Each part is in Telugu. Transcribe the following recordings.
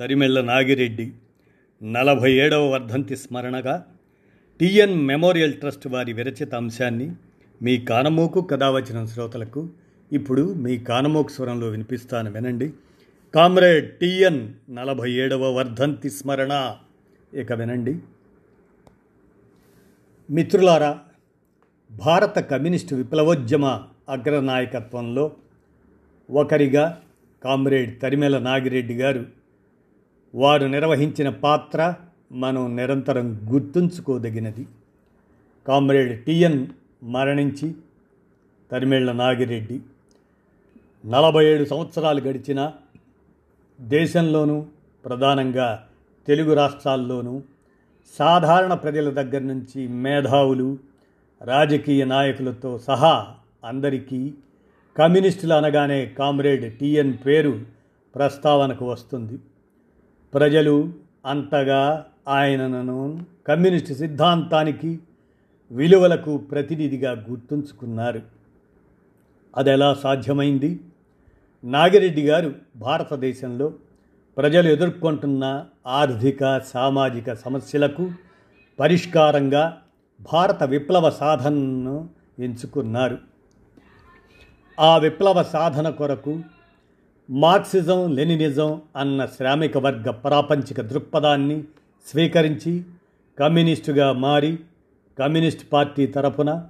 తరిమెళ్ళ నాగిరెడ్డి నలభై ఏడవ వర్ధంతి స్మరణగా టిఎన్ మెమోరియల్ ట్రస్ట్ వారి విరచిత అంశాన్ని మీ కానమోకు కథావచనం శ్రోతలకు ఇప్పుడు మీ కానమోకు స్వరంలో వినిపిస్తాను వినండి. కామ్రేడ్ టిఎన్ నలభై ఏడవ వర్ధంతి స్మరణ. ఇక వినండి. మిత్రులారా భారత కమ్యూనిస్టు విప్లవోద్యమ అగ్రనాయకత్వంలో ఒకరిగా కామ్రేడ్ తరిమెల నాగిరెడ్డి గారు వారు నిర్వహించిన పాత్ర మనం నిరంతరం గుర్తుంచుకోదగినది. కామ్రేడ్ టిఎన్ మరణించి తరిమేళ్ళ నాగిరెడ్డి నలభై ఏడు సంవత్సరాలు గడిచిన దేశంలోనూ ప్రధానంగా తెలుగు రాష్ట్రాల్లోనూ సాధారణ ప్రజల దగ్గర నుంచి మేధావులు రాజకీయ నాయకులతో సహా అందరికీ కమ్యూనిస్టులు అనగానే కామ్రేడ్ టిఎన్ పేరు ప్రస్తావనకు వస్తుంది. ప్రజలు అంతగా ఆయనను కమ్యూనిస్టు సిద్ధాంతానికి విలువలకు ప్రతినిధిగా గుర్తుంచుకున్నారు. అది ఎలా సాధ్యమైంది? నాగిరెడ్డి గారు భారతదేశంలో ప్రజలు ఎదుర్కొంటున్న ఆర్థిక సామాజిక సమస్యలకు పరిష్కారంగా భారత విప్లవ సాధనను ఎంచుకున్నారు. ఆ విప్లవ సాధన కొరకు మార్క్సిజం లెనినిజం అన్న శ్రామిక వర్గ ప్రాపంచిక దృక్పథాన్ని స్వీకరించి కమ్యూనిస్టుగా మారి కమ్యూనిస్ట్ పార్టీ తరపున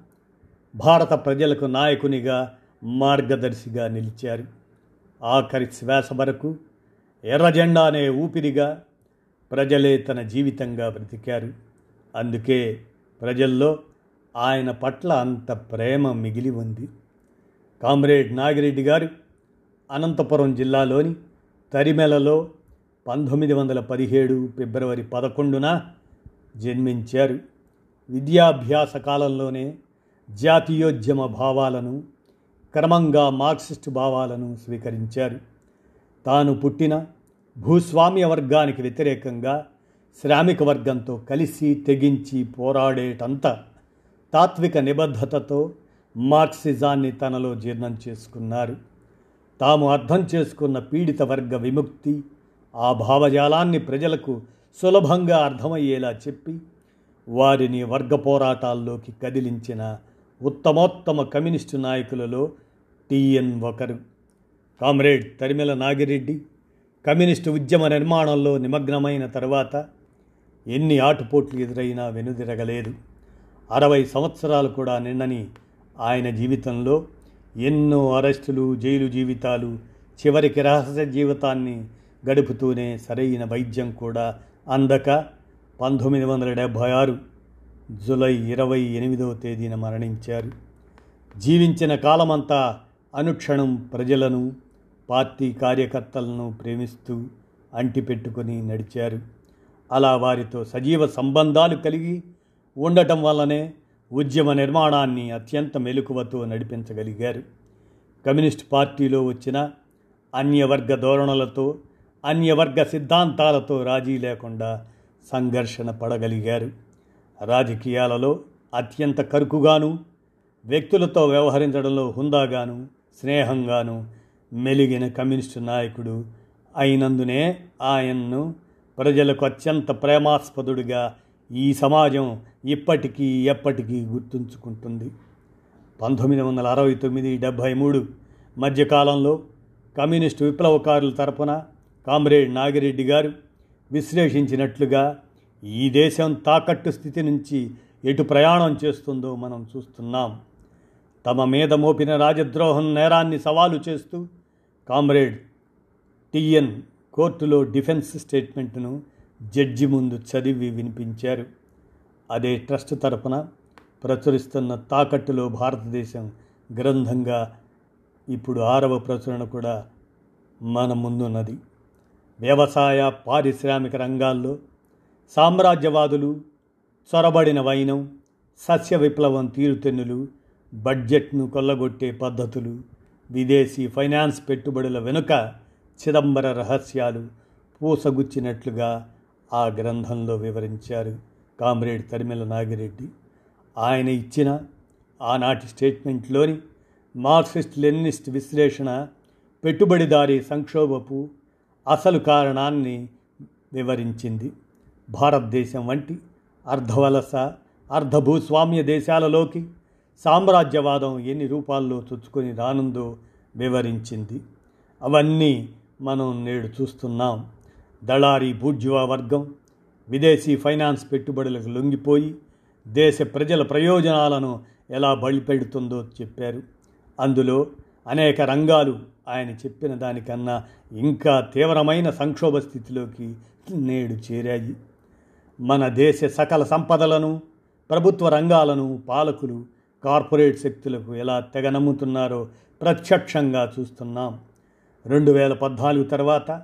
భారత ప్రజలకు నాయకునిగా మార్గదర్శిగా నిలిచారు. ఆఖరి శ్వాస వరకు ఎర్రజెండా అనే ఊపిరిగా ప్రజలే తన జీవితంగా బ్రతికారు. అందుకే ప్రజల్లో ఆయన పట్ల అంత ప్రేమ మిగిలి ఉంది. కామ్రేడ్ నాగిరెడ్డి గారు అనంతపురం జిల్లాలోని తరిమెలలో పంతొమ్మిది వందల పదిహేడు ఫిబ్రవరి పదకొండున జన్మించారు. విద్యాభ్యాస కాలంలోనే జాతీయోద్యమ భావాలను క్రమంగా మార్క్సిస్టు భావాలను స్వీకరించారు. తాను పుట్టిన భూస్వామ్య వర్గానికి వ్యతిరేకంగా శ్రామిక వర్గంతో కలిసి తెగించి పోరాడేటంత తాత్విక నిబద్ధతతో మార్క్సిజాన్ని తనలో జీర్ణం చేసుకున్నారు. తాము అర్థం చేసుకున్న పీడిత వర్గ విముక్తి ఆ భావజాలాన్ని ప్రజలకు సులభంగా అర్థమయ్యేలా చెప్పి వారిని వర్గ పోరాటాల్లోకి కదిలించిన ఉత్తమోత్తమ కమ్యూనిస్టు నాయకులలో టిఎన్ ఒకరు. కామ్రేడ్ తరిమెల నాగిరెడ్డి కమ్యూనిస్టు ఉద్యమ నిర్మాణంలో నిమగ్నమైన తర్వాత ఎన్ని ఆటుపోట్లు ఎదురైనా వెనుదిరగలేదు. అరవై సంవత్సరాలు కూడా నిన్నని ఆయన జీవితంలో ఎన్నో అరెస్టులు జైలు జీవితాలు చివరికి రహస్య జీవితాన్ని గడుపుతూనే సరైన వైద్యం కూడా అందక పంతొమ్మిది వందల డెబ్భై ఆరు జూలై ఇరవై ఎనిమిదవ తేదీన మరణించారు. జీవించిన కాలమంతా అనుక్షణం ప్రజలను పార్టీ కార్యకర్తలను ప్రేమిస్తూ అంటిపెట్టుకొని నడిచారు. అలా వారితో సజీవ సంబంధాలు కలిగి ఉండటం వల్లనే ఉద్యమ నిర్మాణాన్ని అత్యంత మెలకువతో నడిపించగలిగారు. కమ్యూనిస్ట్ పార్టీలో వచ్చిన అన్యవర్గ ధోరణులతో అన్యవర్గ సిద్ధాంతాలతో రాజీ లేకుండా సంఘర్షణ పడగలిగారు. రాజకీయాలలో అత్యంత కరుకుగాను వ్యక్తులతో వ్యవహరించడంలో హుందాగాను స్నేహంగాను మెలిగిన కమ్యూనిస్టు నాయకుడు అయినందునే ఆయన్ను ప్రజలకు అత్యంత ప్రేమాస్పదుడిగా ఈ సమాజం ఇప్పటికీ ఎప్పటికీ గుర్తుంచుకుంటుంది. పంతొమ్మిది వందల అరవై తొమ్మిది డెబ్భై మూడు మధ్యకాలంలో కమ్యూనిస్టు విప్లవకారుల తరపున కామ్రేడ్ నాగిరెడ్డి గారు విశ్లేషించినట్లుగా ఈ దేశం తాకట్టు స్థితి నుంచి ఎటు ప్రయాణం చేస్తుందో మనం చూస్తున్నాం. తమ మీద మోపిన రాజద్రోహం నేరాన్ని సవాలు చేస్తూ కామ్రేడ్ టిఎన్ కోర్టులో డిఫెన్స్ స్టేట్మెంట్ను జడ్జి ముందు చదివి వినిపించారు. అదే ట్రస్ట్ తరపున ప్రచురిస్తున్న తాకట్టులో భారతదేశం గ్రంథంగా ఇప్పుడు ఆరవ ప్రచురణ కూడా మన ముందున్నది. వ్యవసాయ పారిశ్రామిక రంగాల్లో సామ్రాజ్యవాదులు చొరబడిన వైనం సస్య విప్లవం తీరుతెన్నులు బడ్జెట్ను కొల్లగొట్టే పద్ధతులు విదేశీ ఫైనాన్స్ పెట్టుబడుల వెనుక చిదంబర రహస్యాలు పూసగుచ్చినట్లుగా ఆ గ్రంథంలో వివరించారు కామ్రేడ్ తరిమెల నాగిరెడ్డి. ఆయన ఇచ్చిన ఆనాటి స్టేట్మెంట్లోని మార్క్సిస్ట్ లెనిస్ట్ విశ్లేషణ పెట్టుబడిదారీ సంక్షోభపు అసలు కారణాన్ని వివరించింది. భారతదేశం వంటి అర్ధవలస అర్ధభూస్వామ్య దేశాలలోకి సామ్రాజ్యవాదం ఎన్ని రూపాల్లో చొచ్చుకొని రానుందో వివరించింది. అవన్నీ మనం నేడు చూస్తున్నాం. దళారీ బూర్జువా వర్గం విదేశీ ఫైనాన్స్ పెట్టుబడులకు లొంగిపోయి దేశ ప్రజల ప్రయోజనాలను ఎలా బలిపెడుతుందో చెప్పారు. అందులో అనేక రంగాలు ఆయన చెప్పిన దానికన్నా ఇంకా తీవ్రమైన సంక్షోభ స్థితిలోకి నేడు చేరాయి. మన దేశ సకల సంపదలను ప్రభుత్వ రంగాలను పాలకులు కార్పొరేట్ శక్తులకు ఎలా తెగ నమ్ముతున్నారో ప్రత్యక్షంగా చూస్తున్నాం. రెండు వేల పద్నాలుగు తర్వాత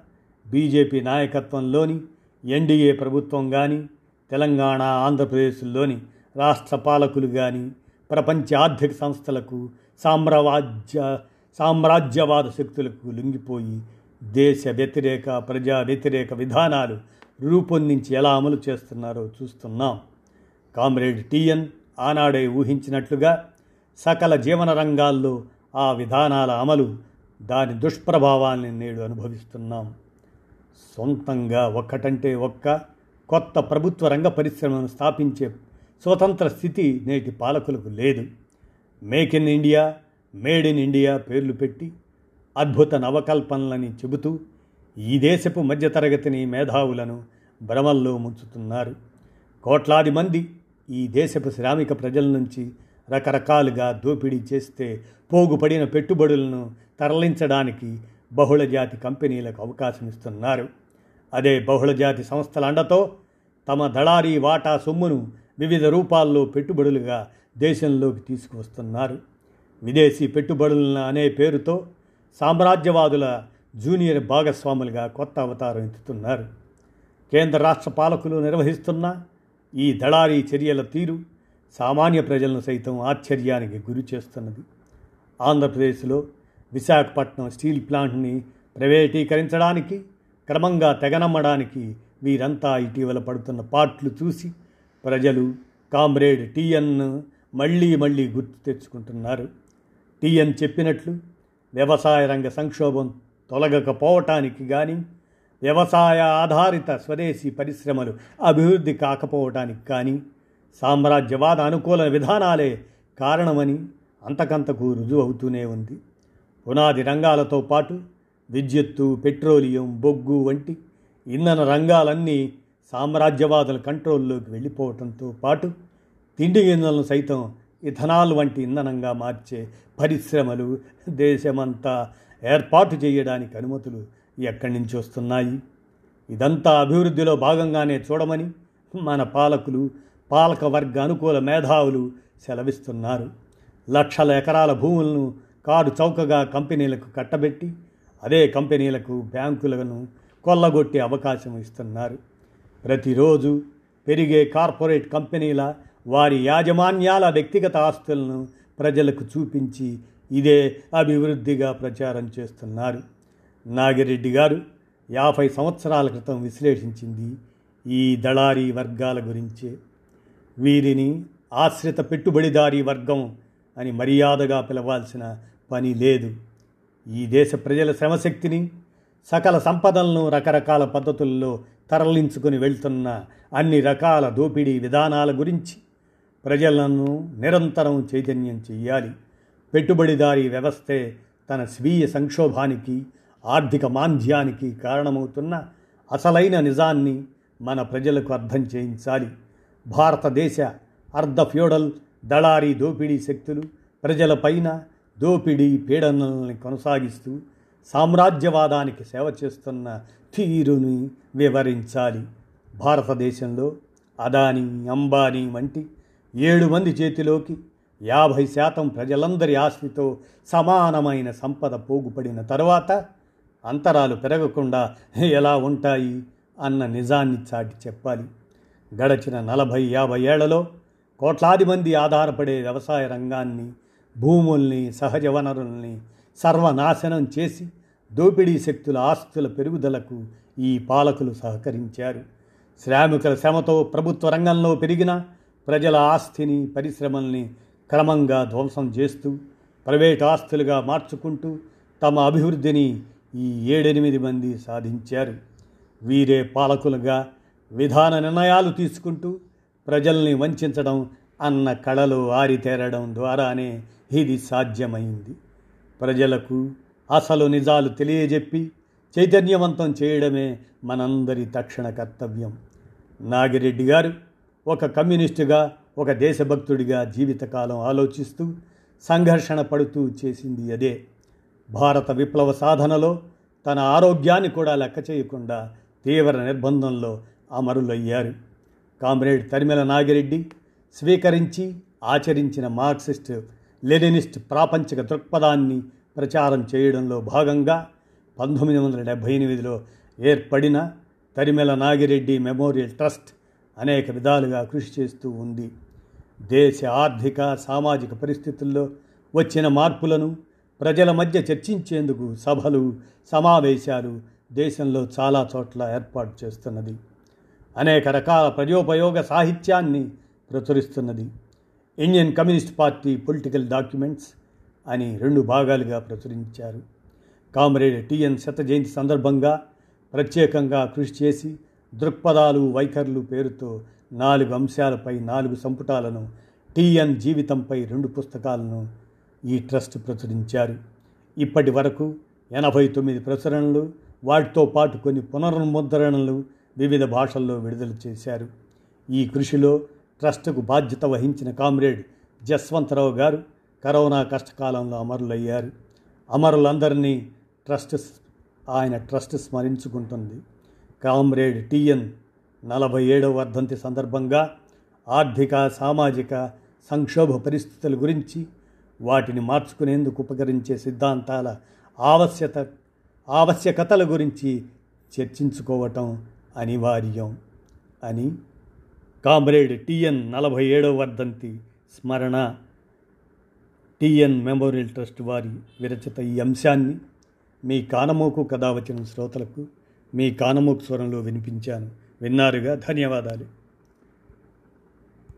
బీజేపీ నాయకత్వంలోని ఎన్డీఏ ప్రభుత్వం కానీ తెలంగాణ ఆంధ్రప్రదేశ్లోని రాష్ట్ర పాలకులు కానీ ప్రపంచ ఆర్థిక సంస్థలకు సామ్రాజ్య సామ్రాజ్యవాద శక్తులకు లొంగిపోయి దేశ వ్యతిరేక ప్రజా వ్యతిరేక విధానాలు రూపొందించి ఎలా అమలు చేస్తున్నారో చూస్తున్నాం. కామ్రేడ్ టీఎన్ ఆనాడే ఊహించినట్లుగా సకల జీవన రంగాల్లో ఆ విధానాల అమలు దాని దుష్ప్రభావాల్ని నేడు అనుభవిస్తున్నాం. సొంతంగా ఒక్కటంటే ఒక్క కొత్త ప్రభుత్వ రంగ పరిశ్రమను స్థాపించే స్వతంత్ర స్థితి నేటి పాలకులకు లేదు. Make in India made in India పేర్లు పెట్టి అద్భుత నవకల్పనలని చెబుతూ ఈ దేశపు మధ్యతరగతిని మేధావులను భ్రమల్లో ముంచుతున్నారు. కోట్లాది మంది ఈ దేశపు శ్రామిక ప్రజల నుంచి రకరకాలుగా దోపిడీ చేస్తే పోగుపడిన పెట్టుబడులను తరలించడానికి బహుళజాతి కంపెనీలకు అవకాశం ఇస్తున్నారు. అదే బహుళజాతి సంస్థల అండతో తమ దళారీ వాటా సొమ్మును వివిధ రూపాల్లో పెట్టుబడులుగా దేశంలోకి తీసుకువస్తున్నారు. విదేశీ పెట్టుబడులను అనే పేరుతో సామ్రాజ్యవాదుల జూనియర్ భాగస్వాములుగా కొత్త అవతారం ఎత్తుతున్నారు. కేంద్ర రాష్ట్ర పాలకులు నిర్వహిస్తున్న ఈ దళారీ చర్యల తీరు సామాన్య ప్రజలను సైతం ఆశ్చర్యానికి గురి చేస్తున్నది ఆంధ్రప్రదేశ్లో విశాఖపట్నం స్టీల్ ప్లాంట్ని ప్రైవేటీకరించడానికి క్రమంగా తెగనమ్మడానికి వీరంతా ఇటీవల పడుతున్న పాట్లు చూసి ప్రజలు కామ్రేడ్ టీఎన్ మళ్ళీ మళ్ళీ గుర్తు తెచ్చుకుంటున్నారు. టీఎన్ చెప్పినట్లు వ్యవసాయ రంగ సంక్షోభం తొలగకపోవటానికి కానీ వ్యవసాయ ఆధారిత స్వదేశీ పరిశ్రమలు అభివృద్ధి కాకపోవటానికి కానీ సామ్రాజ్యవాద అనుకూల విధానాలే కారణమని అంతకంతకు రుజువు అవుతూనే ఉంది. పునాది రంగాలతో పాటు విద్యుత్తు పెట్రోలియం బొగ్గు వంటి ఇంధన రంగాలన్నీ సామ్రాజ్యవాదుల కంట్రోల్లోకి వెళ్ళిపోవడంతో పాటు తిండి గింజలను సైతం ఇథనాల్ వంటి ఇంధనంగా మార్చే పరిశ్రమలు దేశమంతా ఏర్పాటు చేయడానికి అనుమతులు ఎక్కడి నుంచి వస్తున్నాయి? ఇదంతా అభివృద్ధిలో భాగంగానే చూడమని మన పాలకులు పాలక వర్గ అనుకూల మేధావులు సెలవిస్తున్నారు. లక్షల ఎకరాల భూములను కారు చౌకగా కంపెనీలకు కట్టబెట్టి అదే కంపెనీలకు బ్యాంకులను కొల్లగొట్టే అవకాశం ఇస్తున్నారు. ప్రతిరోజు పెరిగే కార్పొరేట్ కంపెనీల వారి యాజమాన్యాల వ్యక్తిగత ఆస్తులను ప్రజలకు చూపించి ఇదే అభివృద్ధిగా ప్రచారం చేస్తున్నారు. నాగిరెడ్డి గారు యాభై సంవత్సరాల క్రితం విశ్లేషించింది ఈ దళారీ వర్గాల గురించే. వీరిని ఆశ్రిత పెట్టుబడిదారీ వర్గం అని మర్యాదగా పిలవాల్సిన పని లేదు. ఈ దేశ ప్రజల శ్రమశక్తిని సకల సంపదలను రకరకాల పద్ధతుల్లో తరలించుకొని వెళ్తున్న అన్ని రకాల దోపిడీ విధానాల గురించి ప్రజలను నిరంతరం చైతన్యం చేయాలి పెట్టుబడిదారీ వ్యవస్థే తన స్వీయ సంక్షోభానికి ఆర్థిక మాంద్యానికి కారణమవుతున్న అసలైన నిజాన్ని మన ప్రజలకు అర్థం చేయించాలి. భారతదేశ అర్ధ ఫ్యూడల్ దళారీ దోపిడీ శక్తులు ప్రజలపైన దోపిడీ పీడనల్ని కొనసాగిస్తూ సామ్రాజ్యవాదానికి సేవ చేస్తున్న తీరుని వివరించాలి. భారతదేశంలో అదానీ అంబానీ వంటి ఏడు మంది చేతిలోకి యాభై శాతం ప్రజలందరి ఆస్తితో సమానమైన సంపద పోగుపడిన తర్వాత అంతరాలు పెరగకుండా ఎలా ఉంటాయి అన్న నిజాన్ని చాటి చెప్పాలి. గడచిన నలభై యాభై ఏళ్ళలో కోట్లాది మంది ఆధారపడే వ్యవసాయ రంగాన్ని భూముల్ని సహజ వనరుల్ని సర్వనాశనం చేసి దోపిడీ శక్తుల ఆస్తుల పెరుగుదలకు ఈ పాలకులు సహకరించారు. శ్రామికుల శ్రమతో ప్రభుత్వ రంగంలో పెరిగిన ప్రజల ఆస్తిని పరిశ్రమల్ని క్రమంగా ధ్వంసం చేస్తూ ప్రైవేట్ ఆస్తులుగా మార్చుకుంటూ తమ అభివృద్ధిని ఈ ఏడెనిమిది మంది సాధించారు. వీరే పాలకులుగా విధాన నిర్ణయాలు తీసుకుంటూ ప్రజల్ని వంచడం అన్న కళలో ఆరితేరడం ద్వారానే ఇది సాధ్యమైంది. ప్రజలకు అసలు నిజాలు తెలియజెప్పి చైతన్యవంతం చేయడమే మనందరి తక్షణ కర్తవ్యం. నాగిరెడ్డి గారు ఒక కమ్యూనిస్టుగా ఒక దేశభక్తుడిగా జీవితకాలం ఆలోచిస్తూ సంఘర్షణ పడుతూ చేసింది అదే. భారత విప్లవ సాధనలో తన ఆరోగ్యాన్ని కూడా లెక్క చేయకుండా తీవ్ర నిర్బంధంలో అమరులయ్యారు. కామ్రేడ్ తరిమెల నాగిరెడ్డి స్వీకరించి ఆచరించిన మార్క్సిస్ట్ లెనినిస్ట్ ప్రాపంచిక దృక్పథాన్ని ప్రచారం చేయడంలో భాగంగా పంతొమ్మిది వందల డెబ్భై ఎనిమిదిలో ఏర్పడిన తరిమెల నాగిరెడ్డి మెమోరియల్ ట్రస్ట్ అనేక విధాలుగా కృషి చేస్తూ ఉంది. దేశ ఆర్థిక సామాజిక పరిస్థితుల్లో వచ్చిన మార్పులను ప్రజల మధ్య చర్చించేందుకు సభలు సమావేశాలు దేశంలో చాలా చోట్ల ఏర్పాటు చేస్తున్నది. అనేక రకాల ప్రజోపయోగ సాహిత్యాన్ని ప్రచురిస్తున్నది. Indian communist party political documents అని రెండు భాగాలుగా ప్రచురించారు. కామ్రేడ్ టిఎన్ శత జయంతి సందర్భంగా ప్రత్యేకంగా కృషి చేసి దృక్పథాలు వైఖరులు పేరుతో నాలుగు అంశాలపై నాలుగు సంపుటాలను టిఎన్ జీవితంపై రెండు పుస్తకాలను ఈ ట్రస్ట్ ప్రచురించారు. ఇప్పటి వరకు ఎనభై తొమ్మిది ప్రచురణలు వాటితో పాటు కొన్ని పునర్ముద్రణలు వివిధ భాషల్లో విడుదల చేశారు. ఈ కృషిలో ట్రస్టుకు బాధ్యత వహించిన కామ్రేడ్ జస్వంతరావు గారు కరోనా కష్టకాలంలో అమరులయ్యారు. అమరులందరినీ ట్రస్ట్ ఆయన ట్రస్ట్ స్మరించుకుంటుంది. కామ్రేడ్ టిఎన్ నలభై ఏడవ వర్ధంతి సందర్భంగా ఆర్థిక సామాజిక సంక్షోభ పరిస్థితుల గురించి వాటిని మార్చుకునేందుకు ఉపకరించే సిద్ధాంతాల ఆవశ్యత ఆవశ్యకతల గురించి చర్చించుకోవటం అనివార్యం అని కామ్రేడ్ టిఎన్ నలభై ఏడవ వర్ధంతి స్మరణ. టిఎన్ మెమోరియల్ ట్రస్ట్ వారి విరచిత ఈ అంశాన్ని మీ కానమోకు కథ వచ్చిన శ్రోతలకు మీ కానమోకు స్వరంలో వినిపించాను. విన్నారుగా? ధన్యవాదాలు.